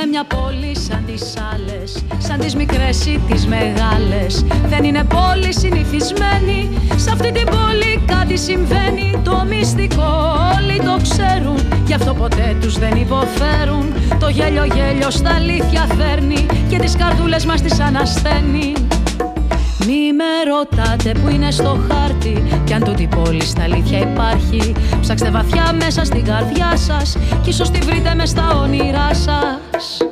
Είναι μια πόλη σαν τις άλλες Σαν τις μικρές ή τις μεγάλες. Δεν είναι πόλη συνηθισμένη Σε αυτή την πόλη κάτι συμβαίνει. Το μυστικό όλοι το ξέρουν Γι' αυτό ποτέ τους δεν υποφέρουν. Το γέλιο γέλιο στα αλήθεια φέρνει Και τις καρδούλες μας τις ανασταίνει. Μη με ρωτάτε που είναι στο χάρτη Κι αν τούτη πόλη στα αλήθεια υπάρχει. Ψάξτε βαθιά μέσα στην καρδιά σας Κι ίσως τη βρείτε μες στα όνειρά σας Σ'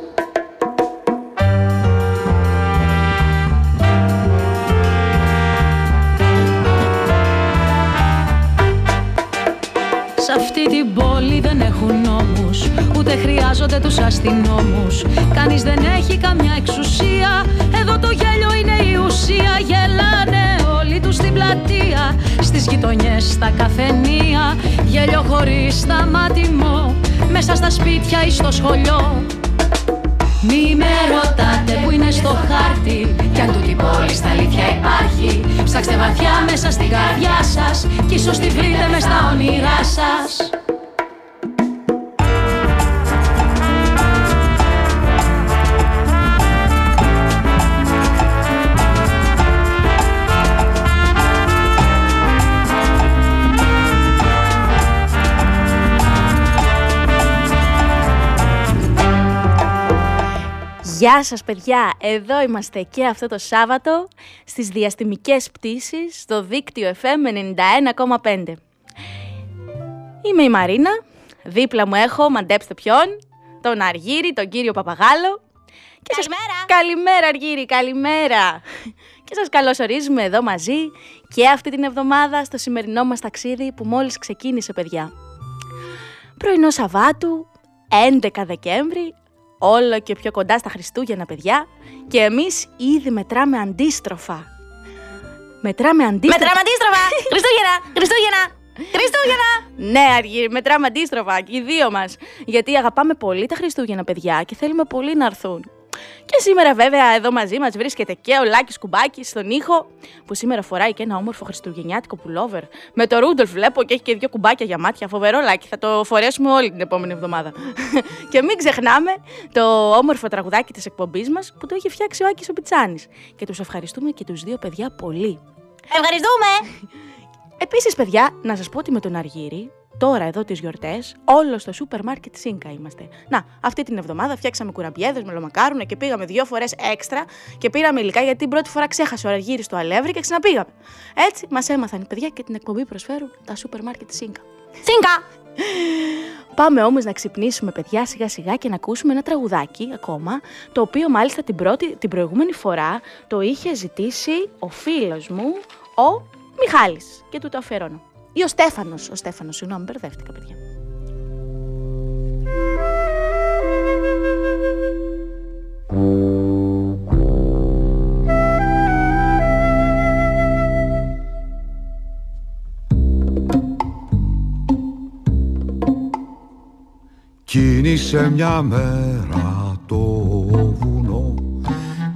αυτή την πόλη δεν έχουν νόμους Ούτε χρειάζονται τους αστυνόμους. Κανείς δεν έχει καμιά εξουσία Εδώ το γέλιο είναι η ουσία. Γελάνε όλοι τους στην πλατεία Στις γειτονιές, στα καφενεία. Γέλιο χωρίς σταματημό Μέσα στα σπίτια ή στο σχολείο μη με ρωτάτε που είναι στο χάρτη. Κι αν τούτη πόλη στα αλήθεια υπάρχει Ψάξτε βαθιά μέσα στην καρδιά σας Κι ίσως τη βρείτε μες στα όνειρά σας Γεια σας παιδιά, εδώ είμαστε και αυτό το Σάββατο στις διαστημικές πτήσεις στο δίκτυο FM 91,5. Είμαι η Μαρίνα, δίπλα μου έχω, μαντέψτε ποιον, τον Αργύρι, τον κύριο Παπαγάλο. Και σας- Καλημέρα. Καλημέρα Αργύρι, καλημέρα. Και σας καλωσορίζουμε εδώ μαζί και αυτή την εβδομάδα στο σημερινό μας ταξίδι που μόλις ξεκίνησε παιδιά. Πρωινό Σαββάτου, 11 Δεκέμβρη, όλο και πιο κοντά στα Χριστούγεννα, παιδιά, και εμείς ήδη μετράμε αντίστροφα. Μετράμε αντίστροφα. Μετράμε αντίστροφα! Χριστούγεννα! Χριστούγεννα! Χριστούγεννα! Ναι, Αργύρι, μετράμε αντίστροφα και οι δύο μας. Γιατί αγαπάμε πολύ τα Χριστούγεννα, παιδιά, και θέλουμε πολύ να έρθουν. Και σήμερα, βέβαια, εδώ μαζί μας βρίσκεται και ο Λάκης Κουμπάκης στον ήχο, που σήμερα φοράει και ένα όμορφο χριστουγεννιάτικο πουλόβερ. Με το Ρούντολφ βλέπω και έχει και δύο κουμπάκια για μάτια. Φοβερό Λάκη, θα το φορέσουμε όλη την επόμενη εβδομάδα. και μην ξεχνάμε το όμορφο τραγουδάκι της εκπομπής μας που το είχε φτιάξει ο Άκης ο Πιτσάνης. Και τους ευχαριστούμε και τους δύο παιδιά πολύ. Ευχαριστούμε! Επίσης, παιδιά, να σας πω ότι με τον Αργύρι, τώρα εδώ τις γιορτές, όλο στο σούπερ μάρκετ Σίνκα είμαστε. Να, αυτή την εβδομάδα φτιάξαμε κουραμπιέδες με λομακάρουνε και πήγαμε δύο φορές έξτρα και πήραμε υλικά γιατί την πρώτη φορά ξέχασε ο Αργύρης το αλεύρι και ξαναπήγαμε. Έτσι, μας έμαθαν οι παιδιά και την εκπομπή προσφέρουν τα σούπερ μάρκετ Σίνκα. Σίνκα! Πάμε όμως να ξυπνήσουμε παιδιά σιγά σιγά και να ακούσουμε ένα τραγουδάκι ακόμα, το οποίο μάλιστα την, πρώτη, την προηγούμενη φορά το είχε ζητήσει ο φίλος μου, ο Μιχάλης και του το αφιερώνω. Ή ο Στέφανος, ο Στέφανος, συγγνώμη, μπερδεύτηκα παιδιά. Κίνησε μια μέρα το βουνό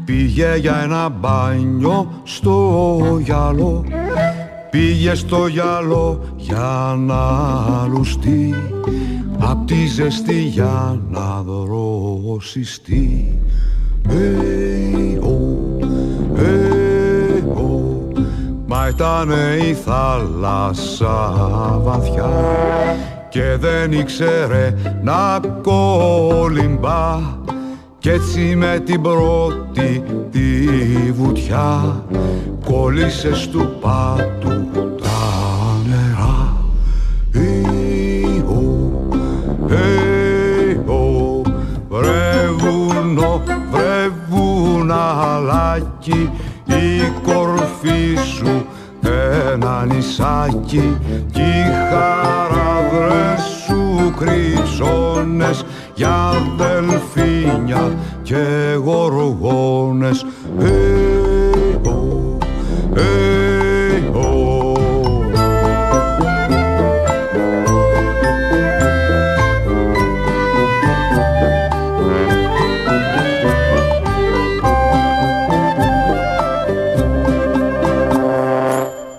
Πήγε για ένα μπάνιο στο γυαλό Πήγε στο γυαλό για να λουστεί Απ' τη ζεστή για να δροσιστεί Hey, oh, hey, oh. Μα ήτανε η θάλασσα βαθιά και δεν ήξερε να κολυμπά κι έτσι με την πρώτη τη βουτιά κόλλησες στου πάτου τα νερά. Ιω, ιω, βρε βουνό, βρε βουναλάκι η κορφή σου ένα νησάκι κι οι χαράδρες σου κρυψώνες για δελφίνια και γοργόνες. Hey, oh, hey, oh.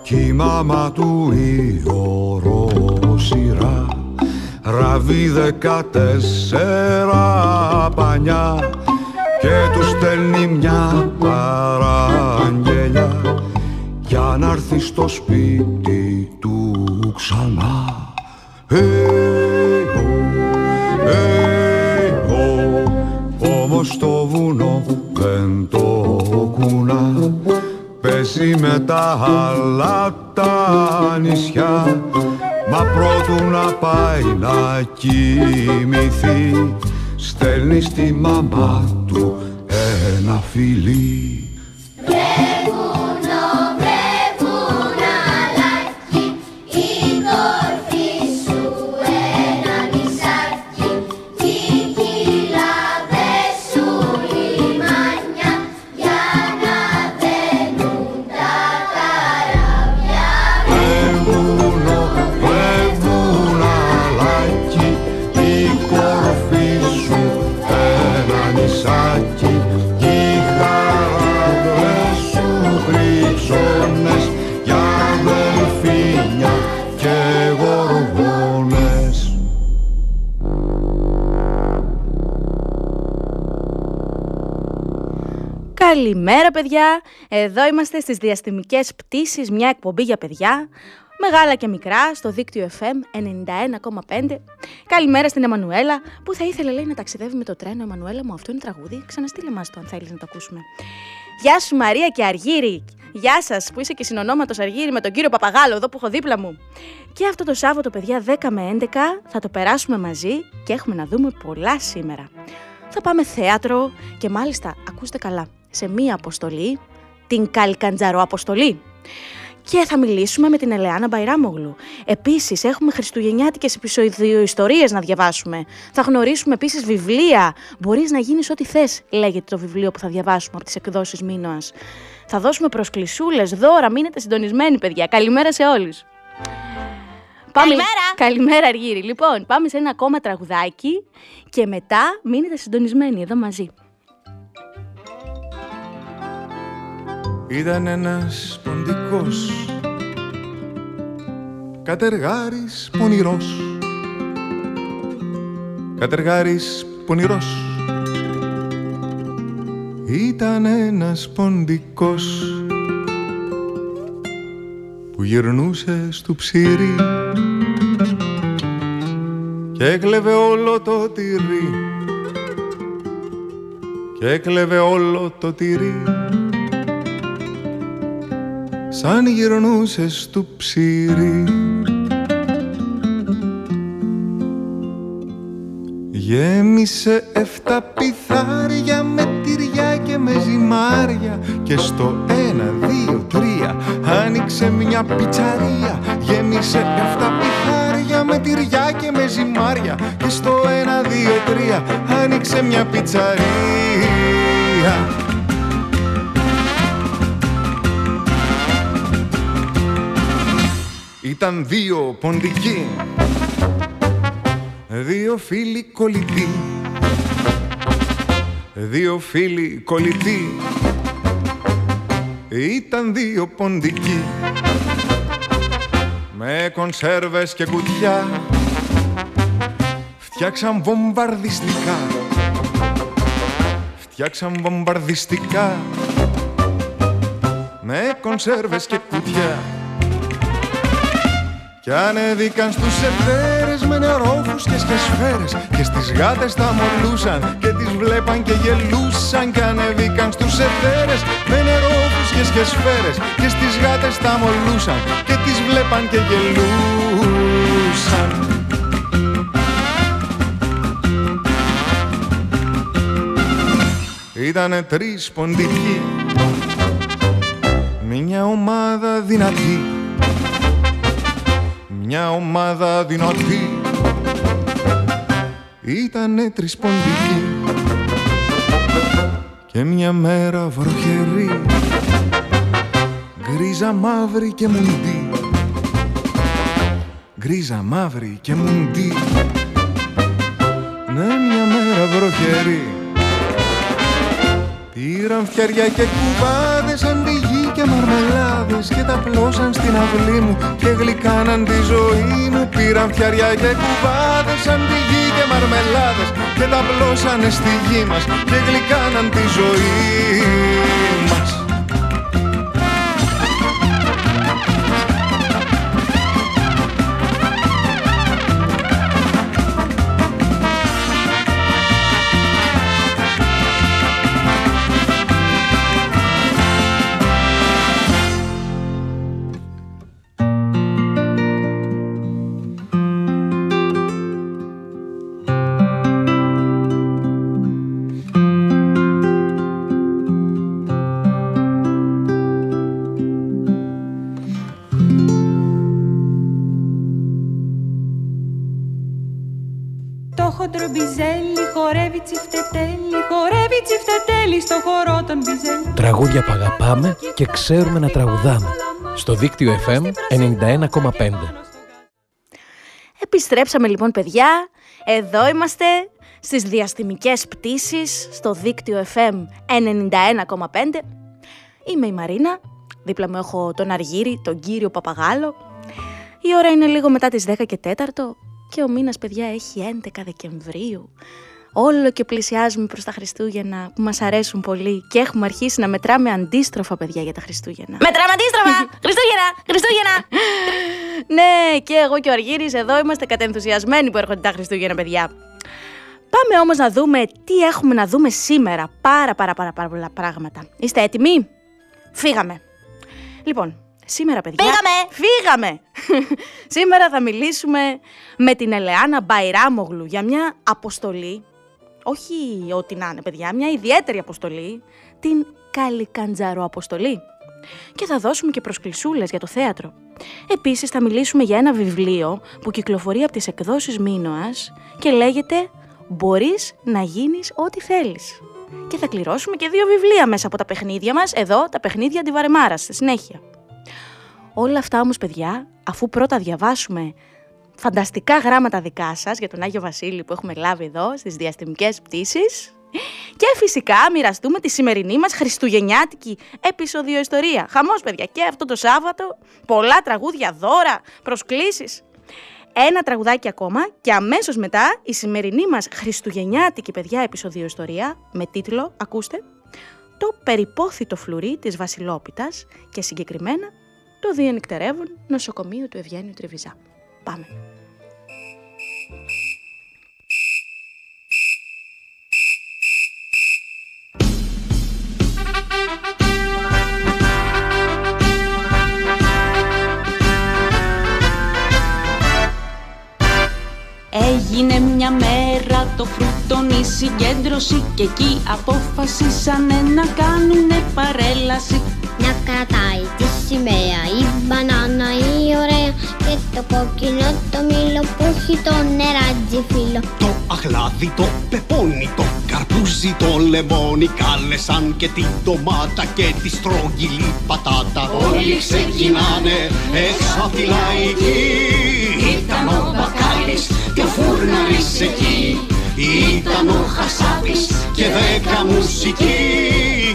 Κι η μάμα του ραβεί δεκατέσσερα πανιά και τους στέλνει μια παραγγελιά για να έρθει στο σπίτι του ξανά. Hey, oh, hey, oh. Όμως το βουνό δεν το κουνά Πέσει με τα άλλα τα νησιά Μα πρώτου να πάει να κοιμηθεί Στέλνει στη μαμά του ένα φιλί. Βρεβούνο, Καλημέρα παιδιά, εδώ είμαστε στις διαστημικές πτήσεις, μια εκπομπή για παιδιά, μεγάλα και μικρά, στο δίκτυο FM 91,5. Καλημέρα στην Εμμανουέλα, που θα ήθελε λέει να ταξιδεύει με το τρένο. Εμμανουέλα μου, αυτό είναι τραγούδι, ξαναστείλε μας το αν θέλεις να το ακούσουμε. Γεια σου Μαρία και Αργύρι, γεια σας που είσαι και συνονόματος Αργύρι με τον κύριο Παπαγάλο εδώ που έχω δίπλα μου. Και αυτό το Σάββατο παιδιά 10 με 11 θα το περάσουμε μαζί και έχουμε να δούμε πολλά σήμερα. Θα πάμε θέατρο και μάλιστα, ακούστε καλά, σε μία αποστολή, την Καλκαντζαρό αποστολή. Και θα μιλήσουμε με την Ελεάνα Μπαϊράμογλου. Επίσης, έχουμε χριστουγεννιάτικες επεισοδιοϊστορίες να διαβάσουμε. Θα γνωρίσουμε επίσης βιβλία. Μπορείς να γίνεις ό,τι θες, λέγεται το βιβλίο που θα διαβάσουμε από τις εκδόσεις Μίνωας. Θα δώσουμε προσκλησούλες, δώρα, μείνετε συντονισμένοι παιδιά. Καλημέρα σε όλους. Πάμε... Καλημέρα. Καλημέρα, Αργύρι. Λοιπόν, πάμε σε ένα ακόμα τραγουδάκι και μετά μείνετε συντονισμένοι εδώ μαζί. Ήταν ένας ποντικός Κατεργάρης πονηρός. Κατεργάρης πονηρός. Ήταν ένας ποντικός Που γυρνούσε στο ψήρι Και έκλεβε όλο το τυρί. Και έκλεβε όλο το τυρί σαν γυρνούσες στο ψήρι. Γέμισε εφτά πιθάρια με τυριά και με ζυμάρια και στο ένα, δύο, τρία άνοιξε μια πιτσαρία Γέμισε εφτά πιθάρια με τυριά και με ζυμάρια και στο ένα, δύο, τρία άνοιξε μια πιτσαρία Ήταν δύο ποντικοί. Δύο φίλοι κολλητοί. Δύο φίλοι κολλητοί. Ήταν δύο ποντικοί. Με κονσέρβες και κουτιά. Φτιάξαν βομβαρδιστικά. Φτιάξαν βομβαρδιστικά. Με κονσέρβες και κουτιά κι ανέβηκαν στους εθέρες με νερόφους και σκεσφαίρες Και στις γάτες τα μολούσαν και τις βλέπαν και γελούσαν Κι ανέβηκαν στους εθέρες με νερόφους και σκεσφαίρες Και στις γάτες τα μολούσαν και τις βλέπαν και γελούσαν. Ήτανε τρεις ποντικοί Μια ομάδα δυνατή Μια ομάδα δυνατή. Ήτανε τρεις ποντικοί Και μια μέρα βροχερή. Γκρίζα μαύρη και μουντή. Γκρίζα μαύρη και μουντή. Ναι μια μέρα βροχερή Πήραν φτιαριά και κουβάδες σαν τη γη και μαρμελάδες Και τα πλώσαν στην αυλή μου και γλυκάναν τη ζωή μου. Πήραν φτιαριά και κουβάδες σαν τη γη και μαρμελάδες Και τα πλώσανε στη γη μας και γλυκάναν τη ζωή μας αγαπάμε και ξέρουμε να τραγουδάμε. Στο δίκτυο FM 91,5. Επιστρέψαμε λοιπόν παιδιά, εδώ είμαστε στις διαστημικές πτήσεις στο δίκτυο FM 91,5. Είμαι η Μαρίνα, δίπλα μου έχω τον Αργύρι, τον κύριο Παπαγάλο. Η ώρα είναι λίγο μετά τις 10 και 4 και ο μήνας παιδιά έχει 11 Δεκεμβρίου. Όλο και πλησιάζουμε προς τα Χριστούγεννα που μας αρέσουν πολύ και έχουμε αρχίσει να μετράμε αντίστροφα παιδιά για τα Χριστούγεννα. Μετράμε αντίστροφα! Χριστούγεννα! Χριστούγεννα! Ναι, και εγώ και ο Αργύρης εδώ είμαστε κατενθουσιασμένοι που έρχονται τα Χριστούγεννα, παιδιά. Πάμε όμως να δούμε τι έχουμε να δούμε σήμερα. Πάρα πάρα πάρα, πάρα πολλά πράγματα. Είστε έτοιμοι; Φύγαμε. Λοιπόν, σήμερα παιδιά... Φύγαμε! Φύγαμε! σήμερα θα μιλήσουμε με την Ελεάνα Μπαϊράμογλου για μια αποστολή, όχι ό,τι να είναι παιδιά, μια ιδιαίτερη αποστολή, την Καλικαντζάρο αποστολή. Και θα δώσουμε και προσκλησούλες για το θέατρο. Επίσης θα μιλήσουμε για ένα βιβλίο που κυκλοφορεί από τις εκδόσεις Μίνωας και λέγεται «Μπορείς να γίνεις ό,τι θέλεις». Και θα κληρώσουμε και δύο βιβλία μέσα από τα παιχνίδια μας, εδώ τα παιχνίδια αντιβαρεμάρας, στη συνέχεια. Όλα αυτά όμως παιδιά, αφού πρώτα διαβάσουμε φανταστικά γράμματα δικά σας για τον Άγιο Βασίλη που έχουμε λάβει εδώ στις διαστημικές πτήσεις και φυσικά μοιραστούμε τη σημερινή μας χριστουγεννιάτικη επεισόδιο ιστορία. Χαμός παιδιά και αυτό το Σάββατο, πολλά τραγούδια, δώρα, προσκλήσεις. Ένα τραγουδάκι ακόμα και αμέσως μετά η σημερινή μας χριστουγεννιάτικη παιδιά επεισόδιο ιστορία με τίτλο, ακούστε, το περιπόθητο φλουρί της Βασιλόπιτας και συγκεκριμένα το διενυκτερεύον νοσοκομείο του Ευγένιου Τριβιζά. Πάμε. Έγινε μια μέρα το φρουτονή συγκέντρωση και εκεί αποφασίσανε να κάνουνε παρέλαση. Κόκκινο το μήλο που έχει το νεράτζι φύλλο Το αχλάδι, το πεπόνι, το καρπούζι, το λεμόνι Κάλεσαν και την ντομάτα και τη στρογγυλή πατάτα. Όλοι ξεκινάνε έξω απ' τη λαϊκή. Ήταν ο Μπακάλης και ο Φούρναρης εκεί. Ήταν ο Χασάπης και δέκα μουσικοί.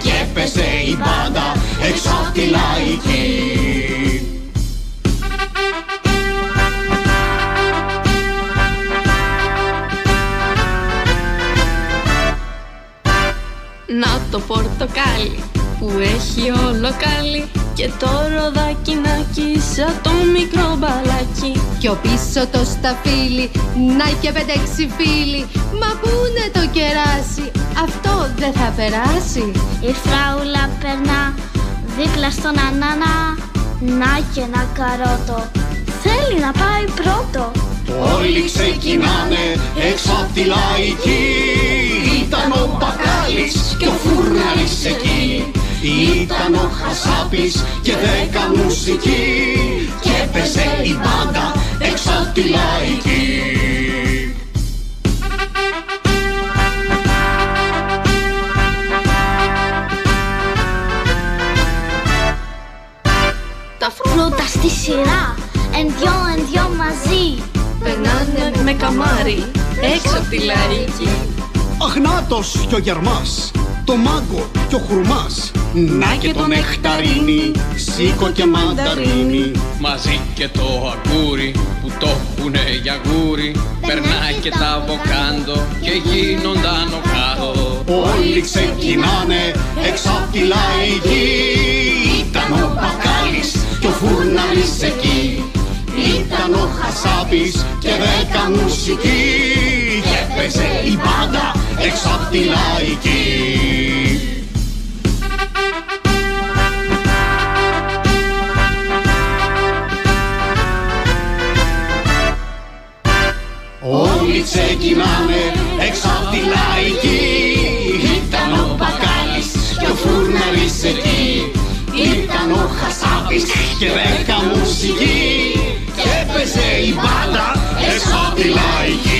Και έπεσε η μπάντα έξω απ' τη λαϊκή. Το πορτοκάλι που έχει όλο κάλι και το ροδάκι να σαν το μικρό μπαλάκι. Πιο πίσω το σταφύλι, να και πέντε-έξι φίλοι. Μα πού είναι το κεράσι, αυτό δεν θα περάσει. Η φράουλα περνά δίπλα στον ανάνα. Να και ένα καρότο, θέλει να πάει πρώτο. Όλοι ξεκινάνε έξω απ' τη λαϊκή. Ήταν ο Μπακάλης και ο Φούρναρης εκεί. Ήταν ο Χασάπης και δέκα μουσική και έπεσε η μπάντα έξω απ' τη λαϊκή. Τα φρούτα στη σειρά, εν δυο εν δυο μαζί. Περνάνε με καμάρι έξω απ' τη λαϊκή. Αγνάτος κι ο Γερμάς το μάγκο και ο χουρμάς. Να και το νεκταρίνι, σίκο και μανταρίνι. Μαζί και το αγκούρι που το πουνε για γούρι Περνάει και τα βοκάντο και γίνονταν ο κάτω Όλοι ξεκινάνε έξω απ' τη λαϊκή Ήταν ο Μπακάλης και ο Φούρναρης εκεί. Ήταν ο Χασάπης και δέκα μουσική και έπαιζε η μπάντα έξω απ' τη λαϊκή. Όλοι ξεκινάνε έξω απ' τη λαϊκή Ήταν ο Μπακάλης και ο Φούρναρης εκεί. Ήταν ο Χασάπης και δέκα μουσική Και έπαιζε η μπάντα έξω απ' τη λαϊκή.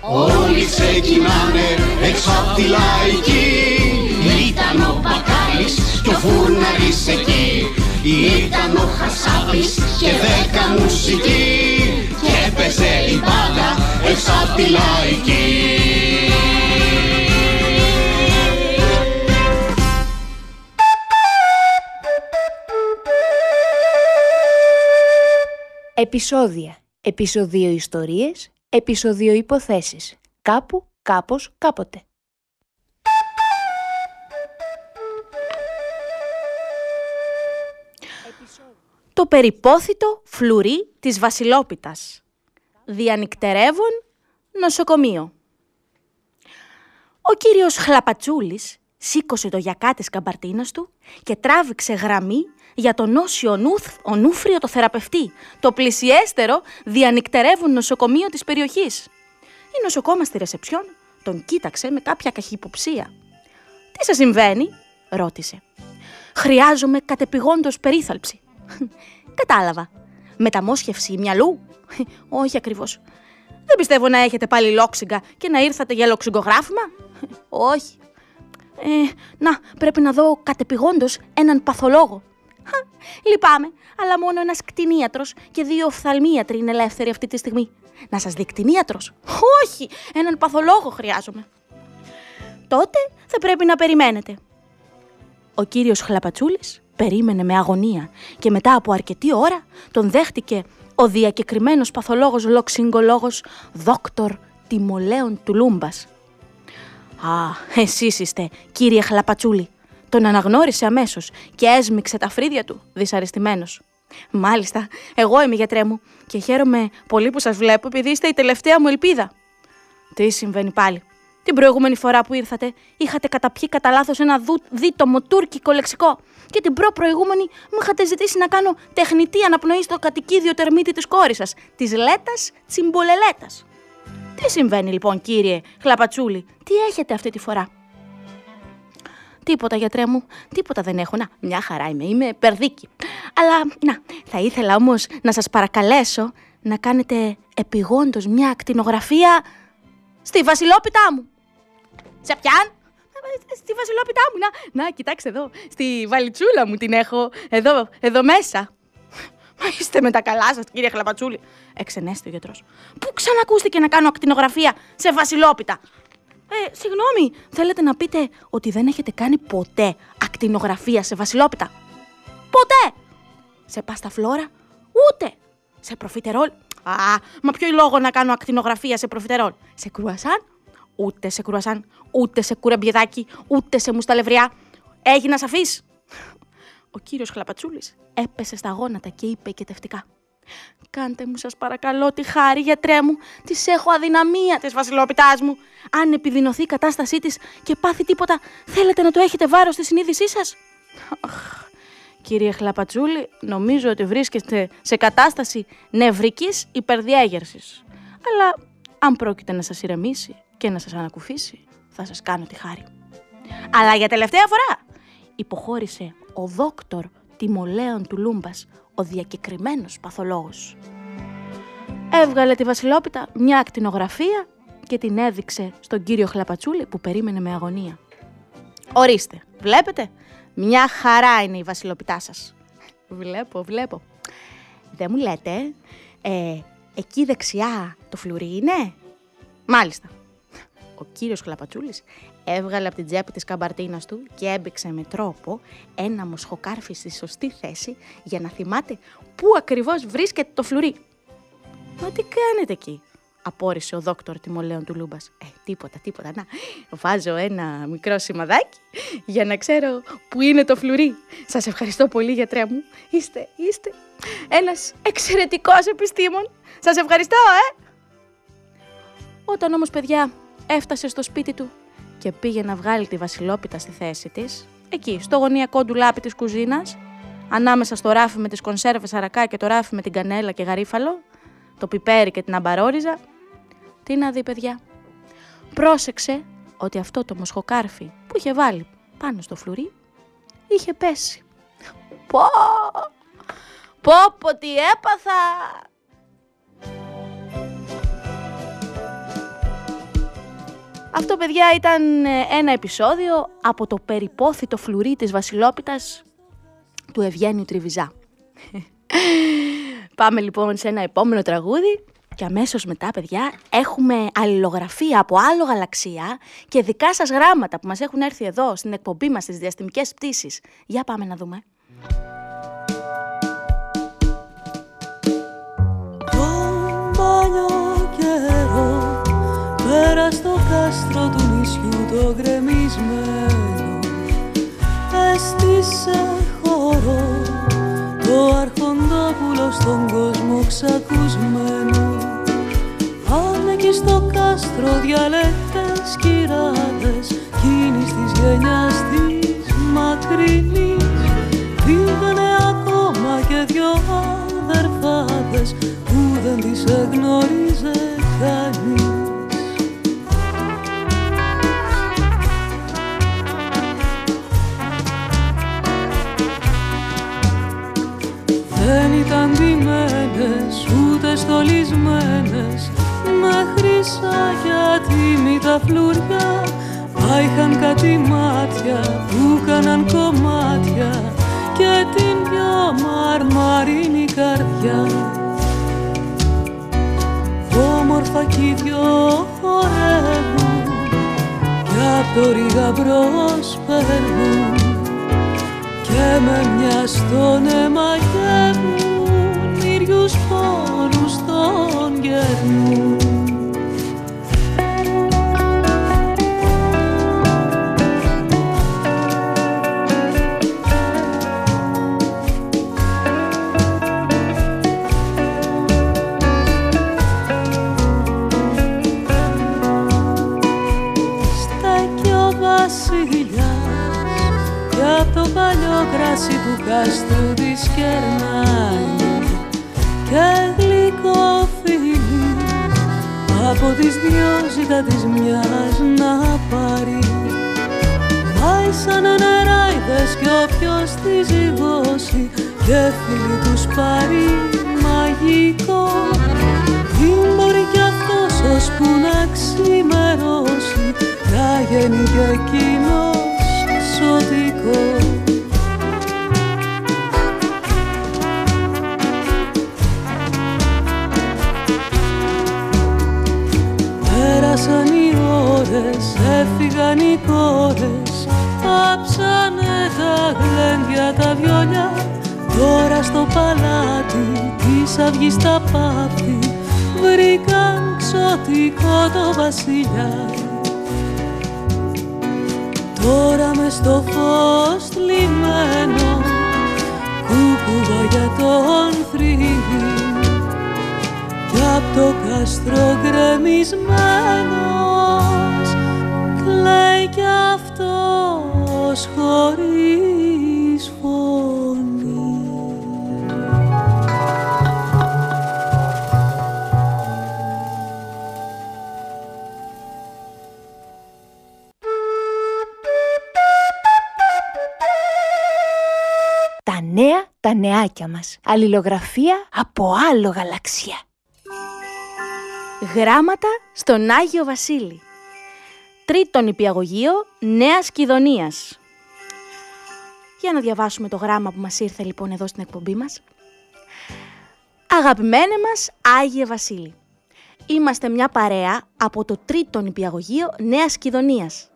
Όλοι ξεκινάνε έξω απ' τη λαϊκή. Ήταν ο Μπακάλης και ο Φούρναρης εκεί Ήταν ο Χασάπης και δέκα μουσική Και έπαιζε η μπάλα έξω απ' τη λαϊκή Επισόδια. Επισοδίο ιστορίες. Επισοδίο υποθέσεις. Κάπου, κάπως, κάποτε. Το περιπόθητο φλουρί της Βασιλόπιτας. Διανυκτερεύον νοσοκομείο. Ο κύριος Χλαπατσούλης σήκωσε το γιακά της καμπαρτίνας του και τράβηξε γραμμή για τον όσιο νουθ, ονούφριο το θεραπευτή, το πλησιέστερο διανυκτερεύουν νοσοκομείο της περιοχής. Η νοσοκόμα στη ρεσεψιόν τον κοίταξε με κάποια καχυποψία. «Τι σε συμβαίνει» ρώτησε. «Χρειάζομαι κατεπηγόντως περίθαλψη». «Κατάλαβα. Μεταμόσχευση μυαλού» «Όχι ακριβώς. Δεν πιστεύω να έχετε πάλι λόξιγκα και να ήρθατε για λοξιγκογράφημα» «Όχι». Ε, να, πρέπει να δω κατεπηγόντως έναν παθολόγο. Λυπάμαι, αλλά μόνο ένας κτηνίατρος και δύο οφθαλμίατροι είναι ελεύθεροι αυτή τη στιγμή. Να σας δει κτηνίατρος; Όχι, έναν παθολόγο χρειάζομαι. Τότε θα πρέπει να περιμένετε. Ο κύριος Χλαπατσούλης περίμενε με αγωνία και μετά από αρκετή ώρα τον δέχτηκε ο διακεκριμένος παθολόγος λοξιγκολόγος δόκτωρ Τιμολέων Τουλούμπας. «Α, εσείς είστε, κύριε Χλαπατσούλη», τον αναγνώρισε αμέσως και έσμιξε τα φρύδια του, δυσαρεστημένος. Μάλιστα, εγώ είμαι γιατρέ μου και χαίρομαι πολύ που σας βλέπω επειδή είστε η τελευταία μου ελπίδα. Τι συμβαίνει πάλι. Την προηγούμενη φορά που ήρθατε, είχατε καταπιεί κατά λάθος ένα δου, δίτομο τουρκικό λεξικό. Και την προ-προηγούμενη μου είχατε ζητήσει να κάνω τεχνητή αναπνοή στο κατοικίδιο τερμίτη της κόρης σας, της Λέτας Τσιμπολελέτας. Τι συμβαίνει λοιπόν, κύριε Χλαπατσούλη, τι έχετε αυτή τη φορά; Τίποτα, γιατρέ μου, τίποτα δεν έχω. Να, μια χαρά είμαι, είμαι περδίκη. Αλλά, να, θα ήθελα όμως να σας παρακαλέσω να κάνετε επιγόντως μια ακτινογραφία στη βασιλόπιτά μου. Σε ποιαν; Στη βασιλόπιτά μου, να, να, κοιτάξτε εδώ, στη βαλιτσούλα μου την έχω, εδώ, εδώ μέσα. Είστε με τα καλά σας, κύριε Χλαπατσούλη. Εξενέστη ο γιατρός. Πού ξανακούστηκε να κάνω ακτινογραφία σε βασιλόπιτα; Ε, συγγνώμη, θέλετε να πείτε ότι δεν έχετε κάνει ποτέ ακτινογραφία σε βασιλόπιτα; Ποτέ! Σε πάστα φλόρα, ούτε. Σε προφιτερόλ; Α, μα ποιο λόγο να κάνω ακτινογραφία σε προφιτερόλ; Σε κρουασάν, ούτε σε κρουασάν, ούτε σε κουρεμπιεδάκι, ούτε σε μουσταλευριά. Έγινα σαφής. Ο κύριος Χλαπατσούλης έπεσε στα γόνατα και είπε κετευτικά. Κάντε μου σας παρακαλώ τη χάρη γιατρέ μου, της έχω αδυναμία της βασιλόπιτάς μου. Αν επιδεινωθεί η κατάστασή της και πάθει τίποτα, θέλετε να το έχετε βάρος στη συνείδησή σας. Αχ, Κύριε Χλαπατσούλη, νομίζω ότι βρίσκεστε σε κατάσταση νευρικής υπερδιέγερσης. Αλλά αν πρόκειται να σας ηρεμήσει και να σας ανακουφίσει, θα σας κάνω τη χάρη. Αλλά για τελευταία φορά υποχώρησε ο δόκτωρ Τιμολέων του Λούμπας, ο διακεκριμένος παθολόγος. Έβγαλε τη βασιλόπιτα μια ακτινογραφία και την έδειξε στον κύριο Χλαπατσούλη που περίμενε με αγωνία. Ορίστε, βλέπετε, μια χαρά είναι η βασιλοπιτά σας. Βλέπω, βλέπω. Δεν μου λέτε, ε, εκεί δεξιά το φλουρί είναι; Μάλιστα. Ο κύριος Χλαπατσούλης έβγαλε από την τσέπη της καμπαρτίνας του και έμπηξε με τρόπο ένα μοσχοκάρφι στη σωστή θέση για να θυμάται πού ακριβώς βρίσκεται το φλουρί. Μα τι κάνετε εκεί, απόρρισε ο δόκτωρ τιμολέων του Λούμπας. Ε, τίποτα, τίποτα, να. Βάζω ένα μικρό σημαδάκι για να ξέρω πού είναι το φλουρί. Σας ευχαριστώ πολύ γιατρέ μου. Είστε, είστε ένας εξαιρετικός επιστήμον. Σας ευχαριστώ, ε! Όταν όμως, παιδιά, έφτασε στο σπίτι του και πήγε να βγάλει τη βασιλόπιτα στη θέση της, εκεί, στο γωνιακό ντουλάπι της κουζίνας, ανάμεσα στο ράφι με τις κονσέρβες αρακά και το ράφι με την κανέλα και γαρίφαλο, το πιπέρι και την αμπαρόριζα, τι να δει παιδιά. Πρόσεξε ότι αυτό το μοσχοκάρφι που είχε βάλει πάνω στο φλουρί είχε πέσει. Πω! Πω πω τι έπαθα! Αυτό, παιδιά, ήταν ε, ένα επεισόδιο από το περιπόθητο φλουρί της Βασιλόπιτας του Ευγένιου Τριβιζά. Πάμε λοιπόν σε ένα επόμενο τραγούδι και αμέσως μετά, παιδιά, έχουμε αλληλογραφία από άλλο γαλαξία και δικά σας γράμματα που μας έχουν έρθει εδώ στην εκπομπή μας στις διαστημικές πτήσεις. Για πάμε να δούμε. Στο κάστρο του νησιού το γκρεμισμένο. Έστησε χώρο το αρχοντόπουλο στον κόσμο ξακουσμένο αν εκεί στο κάστρο διαλέκτες κυράδες κίνης της γενιάς της μακρινής. Πήγανε ακόμα και δυο αδερφάδες που δεν τις εγνώριζε κανείς στολισμένες με χρυσά γιατί τα φλουριά Μα είχαν κάτι μάτια που κάναν κομμάτια και την πιο μαρμαρίνη καρδιά. Όμορφα κι οι δυο χορεύουν κι απ' το ρίγα μπρος περνούν και με μια στον αίμα γεύουν ίδιους πόνους των γερνούν. Στέκει ο βασιλιάς κι απ' το παλιό κράσι του κάστρου της κερνάει και γλυκό φίλι από τις δυο ζητά της μιας να πάρει. Πάει σαν νεράιδες κι όποιος τη ζυγώσει και φίλοι τους πάρει μαγικό. Ή μπορεί κι αυτός ώσπου να ξημερώσει να γίνει κι εκείνος ξωτικό έφυγαν οι κόρες Πάψανε τα γλέντια τα βιολιά Τώρα στο παλάτι της αυγής τα πάθη Βρήκαν ξωτικό το βασιλιά. Τώρα μες στο φως θλιμμένο Κούκουγα για τον θρύβη Κι απ' το κάστρο γκρεμισμένος Κλαίει κι αυτός χωρίς φωνή Τα νέα, τα νεάκια μας. Αλληλογραφία από άλλο γαλαξία. Γράμματα στον Άγιο Βασίλη. Τρίτον υπηαγωγείο Νέας Κιδωνίας. Για να διαβάσουμε το γράμμα που μας ήρθε λοιπόν εδώ στην εκπομπή μας. Αγαπημένε μας Άγιε Βασίλη. Είμαστε μια παρέα από το τρίτον υπηαγωγείο Νέας Κιδωνίας.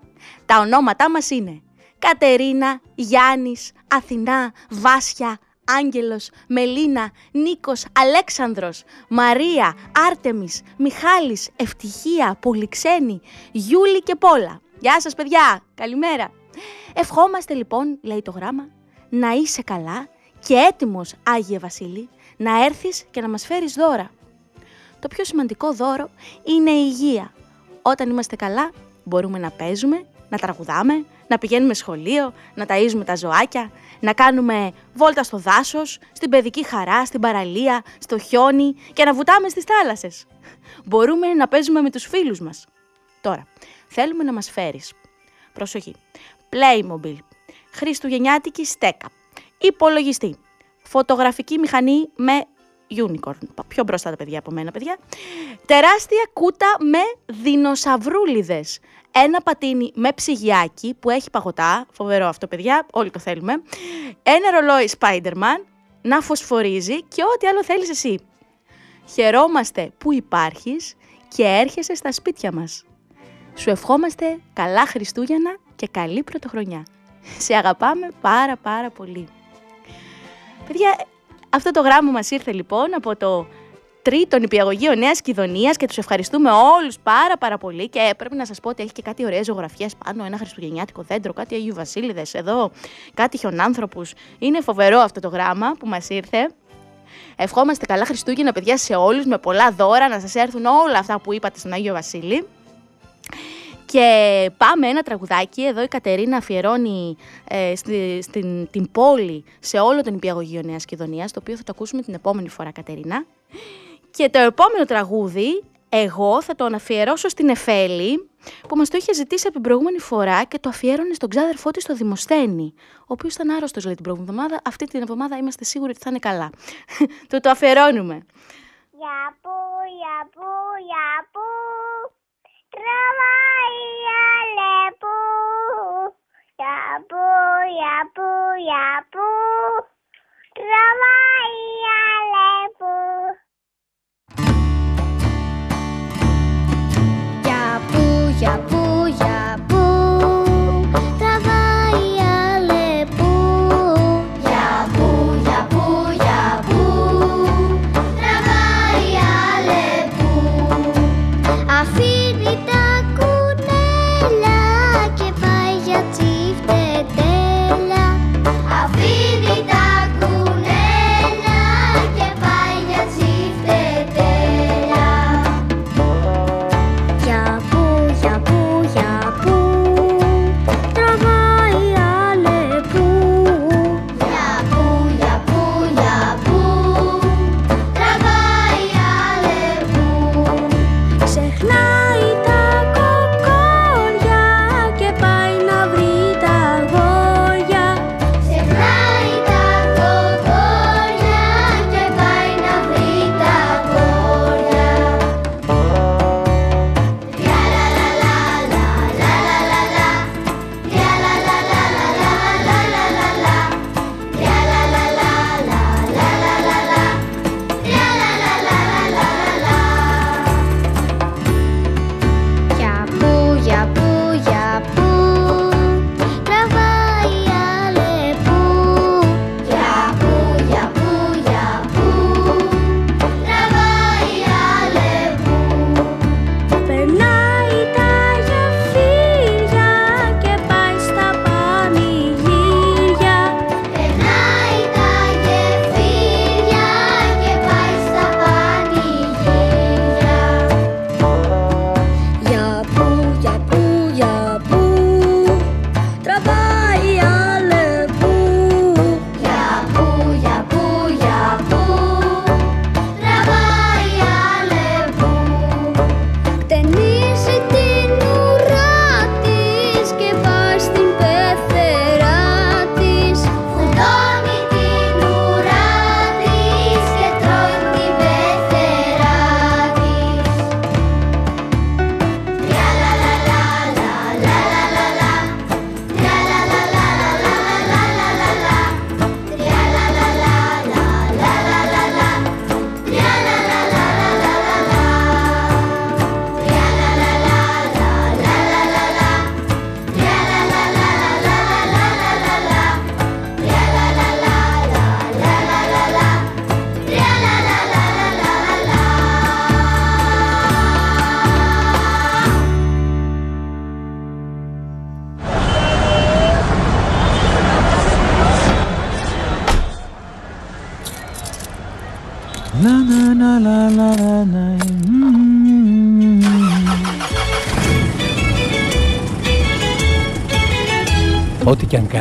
Τα ονόματά μας είναι Κατερίνα, Γιάννης, Αθηνά, Βάσια, Άγγελος, Μελίνα, Νίκος, Αλέξανδρος, Μαρία, Άρτεμις, Μιχάλης, Ευτυχία, Πολυξένη, Γιούλη και Πόλα. Γεια σας παιδιά, καλημέρα. Ευχόμαστε λοιπόν, λέει το γράμμα, να είσαι καλά και έτοιμος, Άγιε Βασίλη, να έρθεις και να μας φέρεις δώρα. Το πιο σημαντικό δώρο είναι η υγεία. Όταν είμαστε καλά, μπορούμε να παίζουμε, να τραγουδάμε, να πηγαίνουμε σχολείο, να ταΐζουμε τα ζωάκια, να κάνουμε βόλτα στο δάσος, στην παιδική χαρά, στην παραλία, στο χιόνι και να βουτάμε στις θάλασσες. Μπορούμε να παίζουμε με τους φίλους μας. Τώρα, θέλουμε να μας φέρεις. Προσοχή. Playmobil, χριστουγεννιάτικη στέκα, υπολογιστή, φωτογραφική μηχανή με unicorn. Πιο μπροστά τα παιδιά από μένα, παιδιά. Τεράστια κούτα με δεινοσαυρούλιδες. Ένα πατίνι με ψυγιάκι που έχει παγωτά. Φοβερό αυτό, παιδιά. Όλοι το θέλουμε. Ένα ρολόι Spider-Man να φωσφορίζει και ό,τι άλλο θέλεις εσύ. Χαιρόμαστε που υπάρχεις και έρχεσαι στα σπίτια μας. Σου ευχόμαστε καλά Χριστούγεννα και καλή πρωτοχρονιά. Σε αγαπάμε πάρα πάρα πολύ. Παιδιά, αυτό το γράμμα μας ήρθε λοιπόν από το τρίτο νηπιαγωγείο Νέας Κιδωνίας και τους ευχαριστούμε όλους πάρα πάρα πολύ και πρέπει να σας πω ότι έχει και κάτι ωραίες ζωγραφιές πάνω, ένα χριστουγεννιάτικο δέντρο, κάτι Αγίου Βασίλειδες εδώ, κάτι χιονάνθρωπους. Είναι φοβερό αυτό το γράμμα που μας ήρθε. Ευχόμαστε καλά Χριστούγεννα παιδιά σε όλους με πολλά δώρα να σας έρθουν όλα αυτά που είπατε στον Άγιο Βασίλη. Και πάμε ένα τραγουδάκι. Εδώ η Κατερίνα αφιερώνει ε, στη, στην, την πόλη σε όλο τον υπηαγωγείο Νέας Κιδωνίας, το οποίο θα το ακούσουμε την επόμενη φορά, Κατερίνα. Και το επόμενο τραγούδι, εγώ θα το αναφιερώσω στην Εφέλη, που μας το είχε ζητήσει από την προηγούμενη φορά και το αφιέρωνε στον ξάδερφό της στο Δημοσθένη, ο οποίος ήταν άρρωστος λέει την προηγούμενη εβδομάδα. Αυτή την εβδομάδα είμαστε σίγουροι ότι θα είναι καλά. το το αφιερώνουμε. Για πού, για πού, για πού τραβάει η Αλεπού. Για πού, για πού, για πού τραβάει η Αλεπού.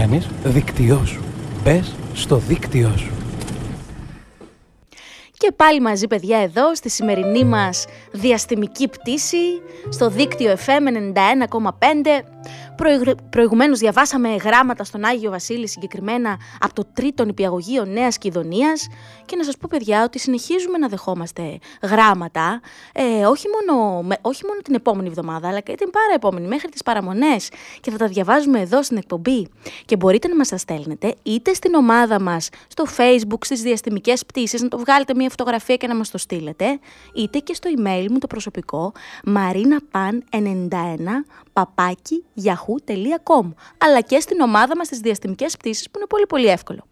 Ό,τι και αν κάνεις, δίκτυό σου. Μπες στο δίκτυό σου. Και πάλι μαζί παιδιά εδώ στη σημερινή μας διαστημική πτήση στο δίκτυο FM 91,5 Προηγου- Προηγουμένως διαβάσαμε γράμματα στον Άγιο Βασίλη συγκεκριμένα από το τρίτο νηπιαγωγείο Νέας Κιδωνίας και να σας πω παιδιά ότι συνεχίζουμε να δεχόμαστε γράμματα ε, όχι, μόνο, με- όχι μόνο την επόμενη εβδομάδα αλλά και την παραεπόμενη μέχρι τις παραμονές. Και θα τα διαβάζουμε εδώ στην εκπομπή. Και μπορείτε να μας τα στέλνετε είτε στην ομάδα μας στο facebook στις διαστημικές πτήσεις να το βγάλετε μια φωτογραφία και να μας το στείλετε είτε και στο email μου το προσωπικό marinapan91 παπάκι yahoo.com αλλά και στην ομάδα μας στις διαστημικές πτήσεις που είναι πολύ πολύ εύκολο.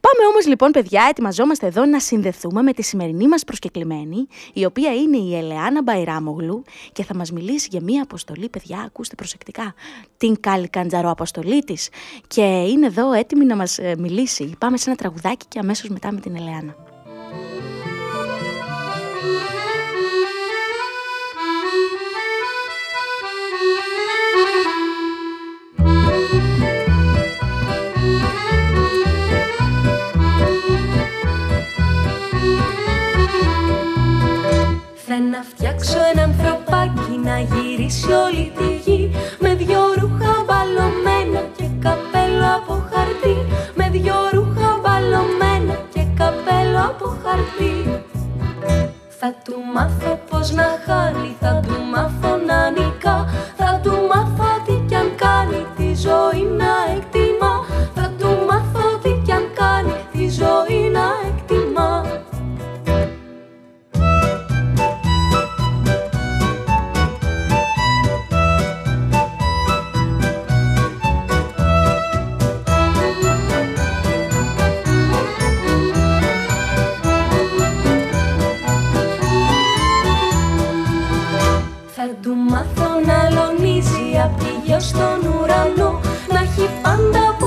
Πάμε όμως λοιπόν παιδιά, ετοιμαζόμαστε εδώ να συνδεθούμε με τη σημερινή μας προσκεκλημένη, η οποία είναι η Ελεάνα Μπαϊράμογλου και θα μας μιλήσει για μία αποστολή, παιδιά, ακούστε προσεκτικά, την Καλικαντζαρό αποστολή της και είναι εδώ έτοιμη να μας ε, μιλήσει. Πάμε σε ένα τραγουδάκι και αμέσως μετά με την Ελεάνα. Θέλω να φτιάξω ένα ανθρωπάκι να γυρίσει όλη τη γη. Με δυο ρούχα μπαλωμένα και καπέλο από χαρτί. Με δυο ρούχα μπαλωμένα και καπέλο από χαρτί. Θα του μάθω πως να χάνει, θα του μάθω να νικά. Θα του μάθω τι κι αν κάνει τη ζωή να εκτιμά να λονίζει απ' τη γιο στον ουρανό. Να έχει πάντα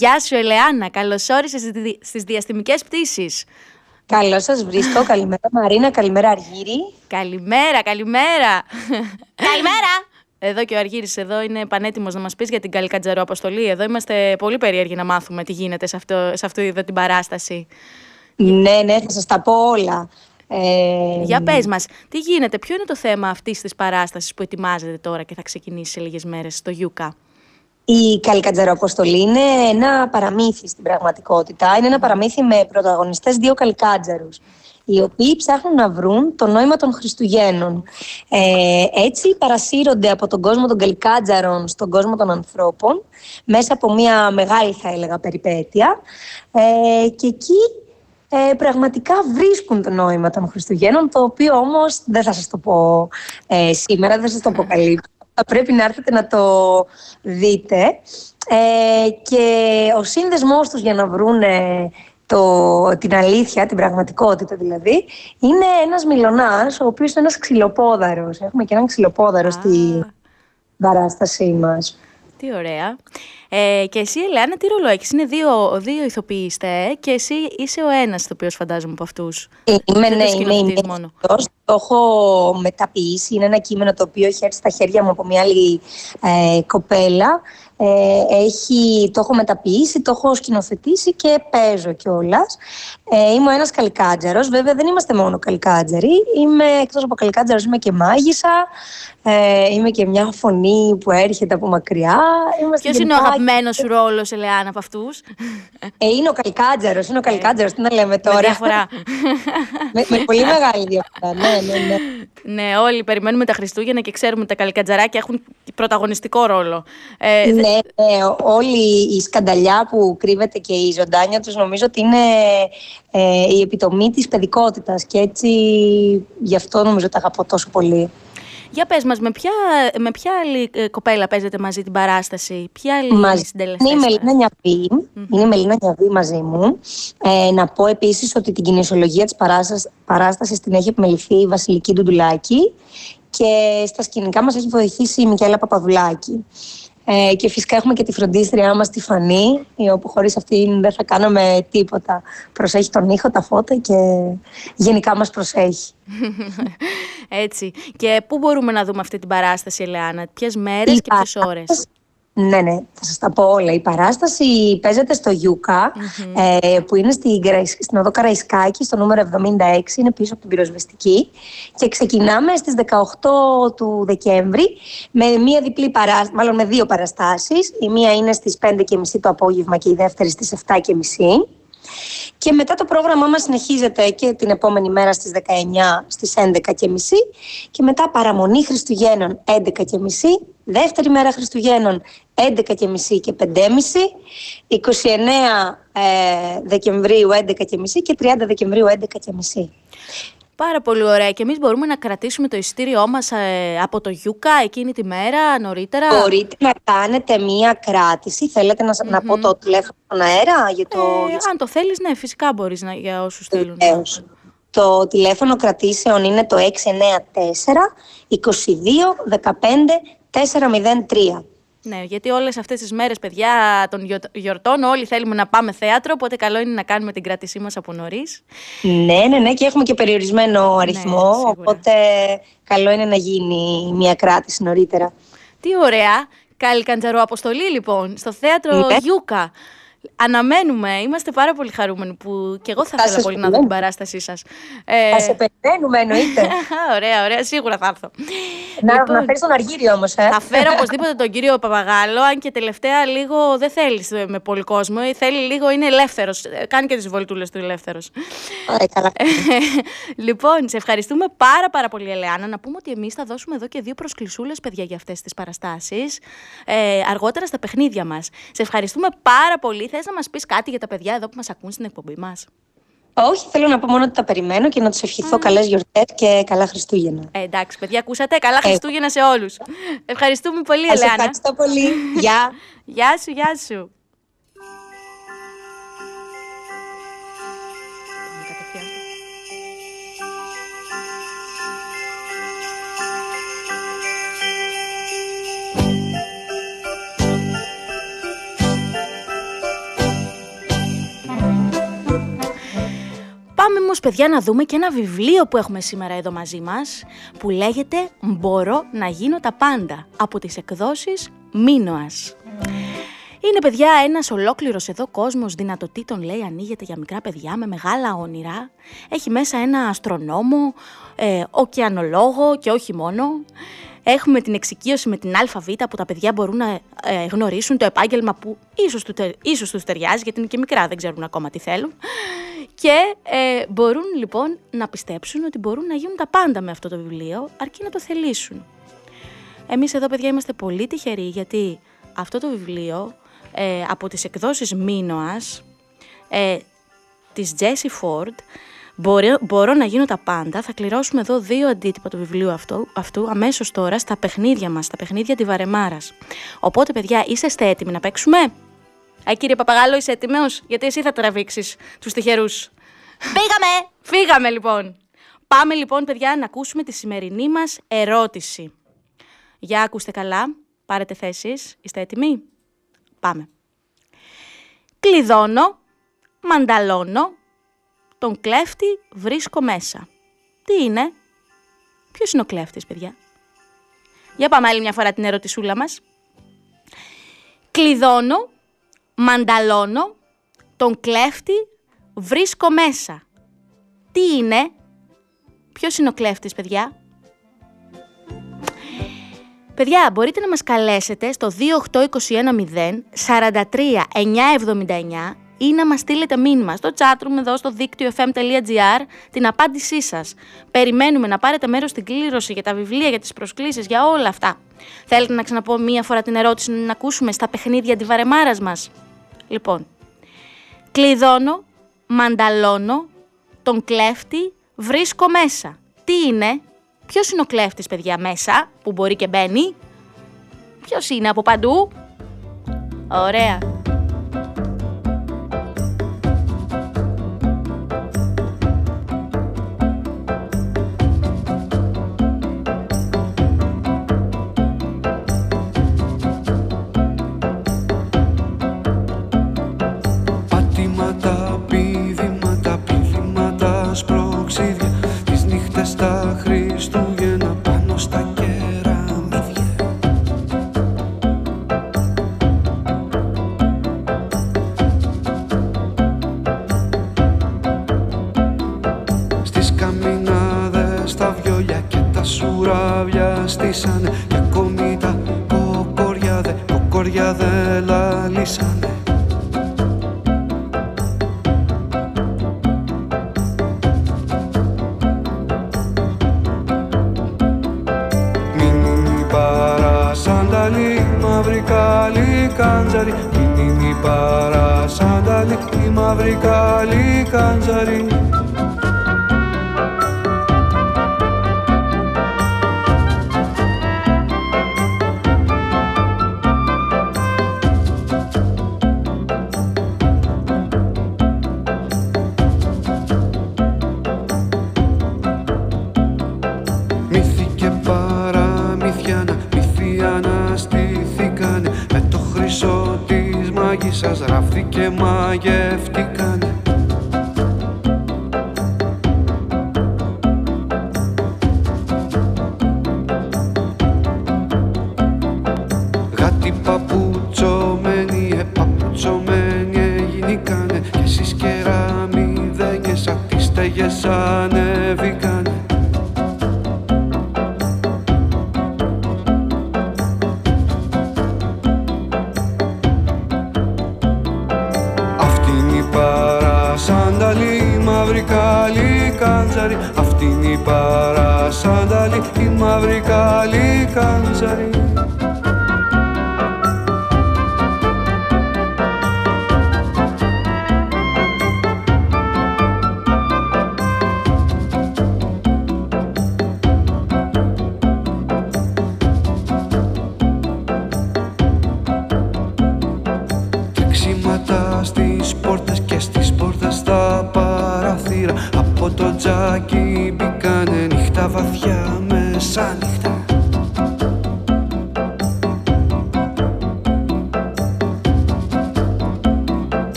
Γεια σου Ελεάνα, καλώς όρισες στις δι- στις διαστημικές πτήσεις. Καλώς σας βρίσκω. Καλημέρα Μαρίνα, καλημέρα Αργύρη. Καλημέρα, καλημέρα. καλημέρα. Εδώ και ο Αργύρης εδώ είναι πανέτοιμος να μας πεις για την Καλικατζαρό αποστολή. Εδώ είμαστε πολύ περίεργοι να μάθουμε τι γίνεται σε, αυτό, σε αυτή εδώ την παράσταση. Ναι, ναι, θα σας τα πω όλα. Ε, Για πες μας, τι γίνεται, ποιο είναι το θέμα αυτής της παράστασης που ετοιμάζεται τώρα και θα ξεκινήσει σε λίγες μέρες στο Γιούκα; Η Καλικάτζαρο-αποστολή είναι ένα παραμύθι στην πραγματικότητα. Είναι ένα παραμύθι με πρωταγωνιστές δύο καλικάτζαρους, οι οποίοι ψάχνουν να βρουν το νόημα των Χριστουγέννων. Ε, έτσι παρασύρονται από τον κόσμο των καλικάτζαρων στον κόσμο των ανθρώπων, μέσα από μια μεγάλη θα έλεγα περιπέτεια. Ε, και εκεί ε, πραγματικά βρίσκουν το νόημα των Χριστουγέννων, το οποίο όμως δεν θα σας το πω ε, σήμερα, δεν θα σας το αποκαλύψω. Θα πρέπει να έρθετε να το δείτε. Ε, και ο σύνδεσμός τους για να βρούνε το, την αλήθεια, την πραγματικότητα δηλαδή, είναι ένας μιλονάς, ο οποίος είναι ένας ξυλοπόδαρος. Έχουμε και έναν ξυλοπόδαρο στη παράστασή μας. Τι ωραία. Ε, και εσύ, Ελένα, τι ρόλο έχεις; Είναι δύο, δύο ηθοποιοί είστε, ε, και εσύ είσαι ο ένας ηθοποιός, φαντάζομαι, από αυτούς. Είμαι, Δεν ναι, το είμαι, σκηνοθετείς είμαι μόνο. Ηθοποιός. Το έχω μεταποιήσει. Είναι ένα κείμενο το οποίο έχει έρθει στα χέρια μου από μια άλλη ε, κοπέλα. Ε, έχει, το έχω μεταποιήσει, το έχω σκηνοθετήσει και παίζω κιόλας. Ε, είμαι ένας καλικάτζαρος. Βέβαια δεν είμαστε μόνο καλικάτζαροι. Είμαι, εκτός από καλικάτζαρος είμαι και μάγισσα. Ε, είμαι και μια φωνή που έρχεται από μακριά. Είμαστε Ποιος είναι ο γενικά- αγαπημένος σου ρόλος, Ελεάνα, από αυτούς; Ε, είναι ο καλικάτζαρος, είναι ο καλικάτζαρος. Τι να λέμε τώρα; Με διαφορά. με, με πολύ μεγάλη διαφορά. Ναι, ναι, ναι. ναι, όλοι περιμένουμε τα Χριστούγεννα και ξέρουμε ότι τα καλικατζαράκια έχουν πρωταγωνιστικό ρόλο. Ε, ναι, ναι, όλη η σκανταλιά που κρύβεται και η ζωντάνια τους νομίζω ότι είναι ε, η επιτομή της παιδικότητας και έτσι γι' αυτό νομίζω τα αγαπώ τόσο πολύ. Για πες μας, με ποια, με ποια άλλη ε, κοπέλα παίζετε μαζί την παράσταση, ποια άλλη Μαζί συντελεστές. είναι η Μελίνα Νιαβή, είναι η Μελίνα Νιαβή μαζί μου. Ε, να πω επίσης ότι την κινησιολογία της παράστασης, παράστασης την έχει επιμεληθεί η Βασιλική Ντουντουλάκη και στα σκηνικά μας έχει βοηθήσει η Μικέλα Παπαδουλάκη. Ε, και φυσικά έχουμε και τη φροντίστριά μας τη Φανή, η όπου χωρίς αυτήν δεν θα κάναμε τίποτα. Προσέχει τον ήχο, τα φώτα και γενικά μας προσέχει. Έτσι. Και πού μπορούμε να δούμε αυτή την παράσταση, Ελεάνα, ποιες μέρες Η και ποιες ώρες; Ναι, ναι, θα σας τα πω όλα. Η παράσταση παίζεται στο γιουκα ε, που είναι στην, Καραϊς- στην οδό Καραϊσκάκη, στο νούμερο 76, είναι πίσω από την πυροσβεστική. Και ξεκινάμε στις 18 του Δεκέμβρη με μία διπλή παράσταση, μάλλον με δύο παραστάσεις. Η μία είναι στις 5.30 το απόγευμα και η δεύτερη στις 7.30. Και μετά το πρόγραμμά μας συνεχίζεται και την επόμενη μέρα στις 19 στις 11.30 και μετά παραμονή Χριστουγέννων 11.30, δεύτερη μέρα Χριστουγέννων 11.30 και 5.30, 29 ε, Δεκεμβρίου 11.30 και 30 Δεκεμβρίου 11.30. Πάρα πολύ ωραία. Και εμείς μπορούμε να κρατήσουμε το ειστήριό μας ε, από το Γιούκα εκείνη τη μέρα, νωρίτερα; Μπορείτε να κάνετε μία κράτηση. Θέλετε να, σα- να πω το τηλέφωνο στον αέρα για το... Ε, αν το θέλεις, ναι, φυσικά μπορείς να, για όσους θέλουν. Βεβαίως. Το τηλέφωνο κρατήσεων είναι το 694 22 15 403. Ναι, γιατί όλες αυτές τις μέρες, παιδιά, των γιορ- γιορτών, όλοι θέλουμε να πάμε θέατρο, οπότε καλό είναι να κάνουμε την κράτησή μας από νωρίς. Ναι, ναι, ναι, και έχουμε και περιορισμένο αριθμό, οπότε καλό είναι να γίνει μία κράτηση νωρίτερα. Τι ωραία. Καλή καντζαροαποστολή, λοιπόν, στο θέατρο Ναι. Γιούκα. Αναμένουμε, είμαστε πάρα πολύ χαρούμενοι που και εγώ θα Θα ήθελα σας πολύ να δω περιμένουμε. την παράστασή σας. Ε, Θα σε περιμένουμε, εννοείται. ωραία, ωραία, σίγουρα θα έρθω. να, Λοιπόν, να φέρεις τον Αργύριο όμως, ε. Θα φέρω οπωσδήποτε τον κύριο Παπαγάλο, αν και τελευταία λίγο δεν θέλει με πολύ κόσμο. ε, Θέλει λίγο, είναι ελεύθερος. Κάνει και τις βολτούλες του ελεύθερος. Ε, καλά. λοιπόν, σε ευχαριστούμε πάρα πάρα πολύ, Ελεάνα. Να πούμε ότι εμείς θα δώσουμε εδώ και δύο προσκλησούλες, παιδιά, για αυτές τις παραστάσεις. Ε, αργότερα στα παιχνίδια μας. Σε ευχαριστούμε πάρα πολύ. Θες να μας πεις κάτι για τα παιδιά εδώ που μας ακούν στην εκπομπή μας; Όχι, θέλω να πω μόνο ότι τα περιμένω και να τους ευχηθώ καλές γιορτές και καλά Χριστούγεννα. Ε, εντάξει, παιδιά, ακούσατε. Καλά Χριστούγεννα σε όλους. Ευχαριστούμε πολύ, Σας Ελεάνα. ευχαριστώ πολύ. Γεια. Γεια σου, γεια σου. Πάμε όμως, παιδιά, να δούμε και ένα βιβλίο που έχουμε σήμερα εδώ μαζί μας, που λέγεται «Μπορώ να γίνω τα πάντα» από τις εκδόσεις Μίνωας. Είναι, παιδιά, ένας ολόκληρος εδώ κόσμος δυνατοτήτων, λέει, ανοίγεται για μικρά παιδιά με μεγάλα όνειρα. Έχει μέσα ένα αστρονόμο, ε, ωκεανολόγο και όχι μόνο. Έχουμε την εξοικείωση με την ΑΒ που τα παιδιά μπορούν να ε, γνωρίσουν το επάγγελμα που ίσως, του, τε- ίσως τους ταιριάζει, γιατί είναι και μικρά, δεν ξέρουν ακόμα τι θέλουν. Και ε, μπορούν λοιπόν να πιστέψουν ότι μπορούν να γίνουν τα πάντα με αυτό το βιβλίο, αρκεί να το θελήσουν. Εμείς εδώ, παιδιά, είμαστε πολύ τυχεροί, γιατί αυτό το βιβλίο ε, από τις εκδόσεις Μίνωας ε, της Jessie Ford Μπορώ, μπορώ να γίνω τα πάντα. Θα κληρώσουμε εδώ δύο αντίτυπα του βιβλίου αυτού, αυτού αμέσως τώρα στα παιχνίδια μας, στα παιχνίδια τη Βαρεμάρας. Οπότε παιδιά είσαστε έτοιμοι να παίξουμε; Α, κύριε Παπαγάλο, είσαι έτοιμος, γιατί εσύ θα τραβήξεις τους τυχερούς. Φύγαμε! Φύγαμε λοιπόν. Πάμε λοιπόν παιδιά να ακούσουμε τη σημερινή μας ερώτηση. Για ακούστε καλά, πάρετε θέσεις, είστε έτοιμοι; Πάμε. Κλειδώνω, μανταλώνω, τον κλέφτη βρίσκω μέσα. Τι είναι; Ποιος είναι ο κλέφτης, παιδιά; Για πάμε άλλη μια φορά την ερωτησούλα μας. Κλειδώνω, μανταλώνω, τον κλέφτη βρίσκω μέσα. Τι είναι; Ποιος είναι ο κλέφτης, παιδιά; Παιδιά, μπορείτε να μας καλέσετε στο 28210 43 979 ή να μας στείλετε μήνυμα στο chatroom εδώ στο δίκτυο fm.gr την απάντησή σας. Περιμένουμε να πάρετε μέρος στην κλήρωση για τα βιβλία, για τις προσκλήσεις, για όλα αυτά. Θέλετε να ξαναπώ μία φορά την ερώτηση να ακούσουμε στα παιχνίδια τη βαρεμάρας μας; Λοιπόν, κλειδώνω, μανταλώνω, τον κλέφτη βρίσκω μέσα. Τι είναι, ποιος είναι ο κλέφτης παιδιά μέσα που μπορεί και μπαίνει, ποιος είναι από παντού; Ωραία. Καλή κάντζαρι Μινίνι παρασάνταλι, η μαύρη καλή κάντζαρι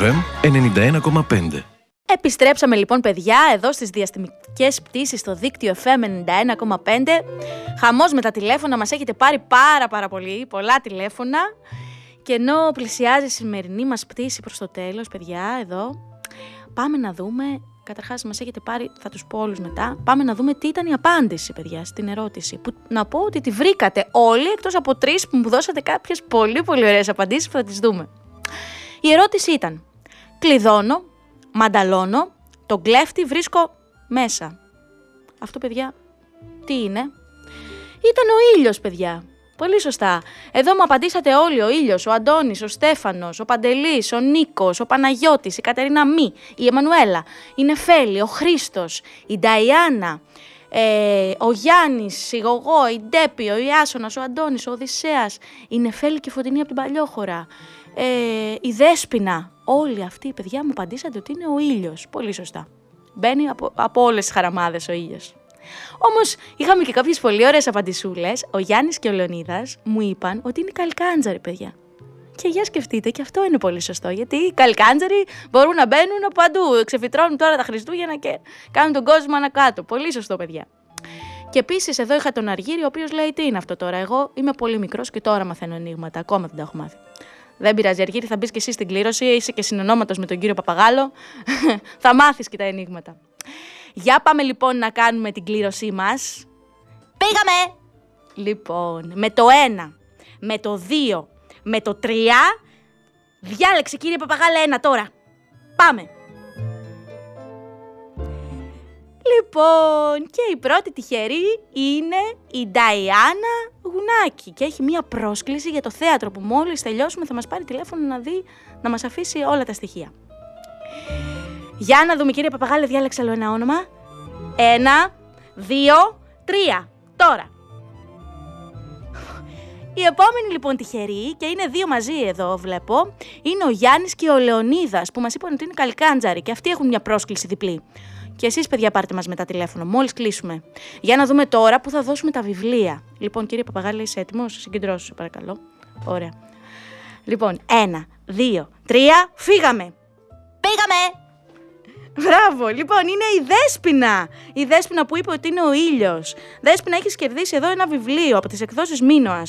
FM 91,5. Επιστρέψαμε λοιπόν παιδιά εδώ στις διαστημικές πτήσεις στο δίκτυο FM 91,5 Χαμός με τα τηλέφωνα, μας έχετε πάρει πάρα πάρα πολύ, πολλά τηλέφωνα. Και ενώ πλησιάζει η σημερινή μας πτήση προς το τέλος παιδιά εδώ Πάμε να δούμε, καταρχάς μας έχετε πάρει, θα τους πω όλους μετά Πάμε να δούμε τι ήταν η απάντηση παιδιά στην ερώτηση. Που, Να πω ότι τη βρήκατε όλοι εκτός από τρεις που μου δώσατε κάποιες πολύ πολύ ωραίες απαντήσεις που θα τις δούμε. Η ερώτηση ήταν Κλειδώνω μανταλώνω, τον κλέφτη βρίσκω μέσα. Αυτό, παιδιά, τι είναι; Ήταν ο ήλιος, παιδιά. Πολύ σωστά. Εδώ μου απαντήσατε όλοι. Ο ήλιος, ο Αντώνης, ο Στέφανος, ο Παντελής, ο Νίκος, ο Παναγιώτης, η Κατερίνα Μη, η Εμμανουέλα, η Νεφέλη, ο Χρήστος, η Νταϊάννα, ε, ο Γιάννης, η Γογό, η Ντέπη, ο Ιάσονας, ο Αντώνης, ο Οδυσσέας, η Νεφέλη και η Φωτεινή από την Παλιόχώρα, ε, η Δέσποινα, όλοι αυτοί οι παιδιά μου απαντήσατε ότι είναι ο ήλιος. Πολύ σωστά. Μπαίνει από, από όλες τις χαραμάδες ο ήλιος. Όμως είχαμε και κάποιες πολύ ωραίες απαντησούλες. Ο Γιάννης και ο Λεωνίδας μου είπαν ότι είναι καλκάντζαροι, παιδιά. Και για σκεφτείτε, και αυτό είναι πολύ σωστό. Γιατί οι καλκάντζαροι μπορούν να μπαίνουν από παντού. Ξεφυτρώνουν τώρα τα Χριστούγεννα και κάνουν τον κόσμο ανακάτω. Πολύ σωστό, παιδιά. Και επίσης εδώ είχα τον Αργύρι, ο οποίος λέει: Τι είναι αυτό τώρα. Εγώ είμαι πολύ μικρός και τώρα μαθαίνω ενίγματα. Ακόμα δεν τα έχω μάθει. Δεν πειράζει, Αργύρι, θα μπεις και εσύ στην κλήρωση. Είσαι και συνονόματο με τον κύριο Παπαγάλο. θα μάθεις και τα ενίγματα. Για πάμε λοιπόν να κάνουμε την κλήρωσή μας. Πήγαμε! Λοιπόν, με το 1, με το 2, με το 3. Διάλεξε κύριε Παπαγάλα ένα τώρα. Πάμε! Λοιπόν, και η πρώτη τυχερή είναι η Νταϊάννα Γουνάκη και έχει μία πρόσκληση για το θέατρο που μόλις τελειώσουμε θα μας πάρει τηλέφωνο να δει, να μας αφήσει όλα τα στοιχεία. Για να δούμε κύριε Παπαγάλη, διάλεξε άλλο ένα όνομα. Ένα, δύο, τρία. Τώρα. Η επόμενη λοιπόν τυχερή, και είναι δύο μαζί εδώ βλέπω, είναι ο Γιάννης και ο Λεωνίδας που μας είπαν ότι είναι καλκάντζαροι και αυτοί έχουν μια πρόσκληση διπλή. Και εσείς, παιδιά, πάρτε μας μετά τηλέφωνο, μόλις κλείσουμε. Για να δούμε τώρα που θα δώσουμε τα βιβλία. Λοιπόν, κύριε Παπαγάλη, είσαι έτοιμος; Συγκεντρώσου, παρακαλώ. Ωραία. Λοιπόν, ένα, δύο, τρία, φύγαμε. Πήγαμε! Μπράβο, λοιπόν, είναι η Δέσποινα. Η Δέσποινα που είπε ότι είναι ο ήλιος. Δέσποινα, έχεις κερδίσει εδώ ένα βιβλίο από τις εκδόσεις Μίνωα.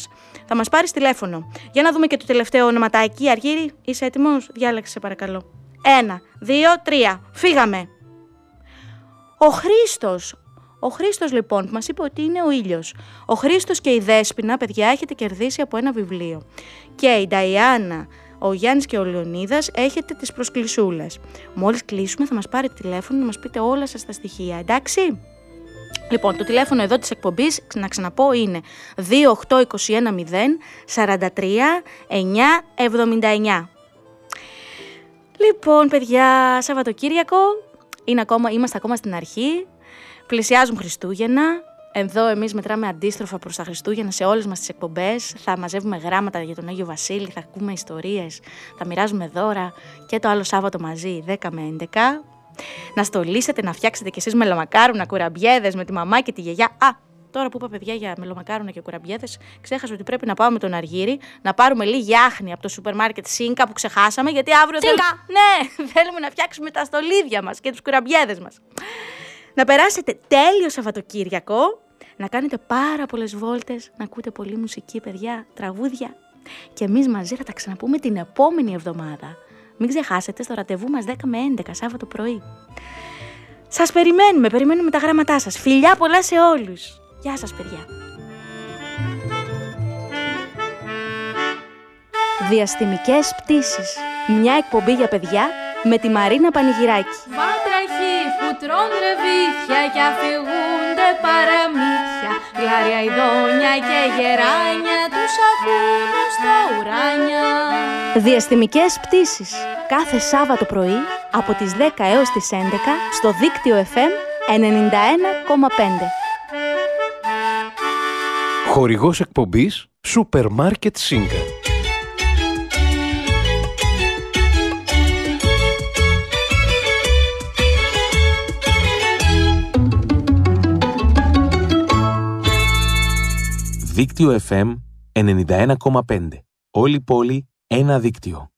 Θα μας πάρεις τηλέφωνο. Για να δούμε και το τελευταίο ονοματάκι. Αργύρι, είσαι έτοιμος; Διάλεξε, παρακαλώ. Ένα, δύο, τρία. Φύγαμε. Ο Χρήστος. Ο Χρήστος, λοιπόν, που μας είπε ότι είναι ο ήλιος. Ο Χρήστος και η Δέσποινα, παιδιά, έχετε κερδίσει από ένα βιβλίο. Και η Νταϊάννα, ο Γιάννης και ο Λεωνίδας έχετε τις προσκλησούλες. Μόλις κλείσουμε, θα μας πάρετε τηλέφωνο να μας πείτε όλα σας τα στοιχεία, εντάξει; Λοιπόν, το τηλέφωνο εδώ της εκπομπής, να ξαναπώ, είναι 28210 43 979. Λοιπόν, παιδιά, Σαββατοκύριακο, είναι ακόμα, είμαστε ακόμα στην αρχή. Πλησιάζουν Χριστούγεννα. Εδώ εμείς μετράμε αντίστροφα προς τα Χριστούγεννα σε όλες μας τις εκπομπές. Θα μαζεύουμε γράμματα για τον Άγιο Βασίλη, θα ακούμε ιστορίες, θα μοιράζουμε δώρα και το άλλο Σάββατο μαζί 10 με 11. Να στολίσετε, να φτιάξετε κι εσείς μελομακάρουνα, κουραμπιέδες με τη μαμά και τη γιαγιά. Α, Τώρα που είπα παιδιά για μελομακάρονα και κουραμπιέδε, ξέχασα ότι πρέπει να πάμε με τον Αργύρι να πάρουμε λίγη άχνη από το σούπερ μάρκετ Σίνκα που ξεχάσαμε. Γιατί αύριο. Σίνκα! Ναι, θέλουμε να φτιάξουμε τα στολίδια μας και τους κουραμπιέδε μας. Να περάσετε τέλειο Σαββατοκύριακο, να κάνετε πάρα πολλές βόλτες, να ακούτε πολύ μουσική, παιδιά, τραγούδια. Και εμείς μαζί θα τα ξαναπούμε την επόμενη εβδομάδα. Μην ξεχάσετε στο ραντεβού μας 10 με 11 Σάββατο πρωί. Σας περιμένουμε, περιμένουμε τα γράμματά σας. Φιλιά πολλά σε όλους. Γεια σας παιδιά. Διαστημικές πτήσεις. Μια εκπομπή για παιδιά με τη Μαρίνα Πανηγυράκη. Βάτραχοι που τρώνε ρεβίθια και αφηγούνται παραμύθια Γλάρια ειδόνια και γεράνια τους ακούνε στα ουράνια Διαστημικές πτήσεις. Κάθε Σάββατο πρωί από τις 10 έως τις 11 στο δίκτυο FM 91,5. Χορηγός εκπομπής Supermarket Singer. Δίκτυο FM 91,5 Όλη πόλη, ένα δίκτυο.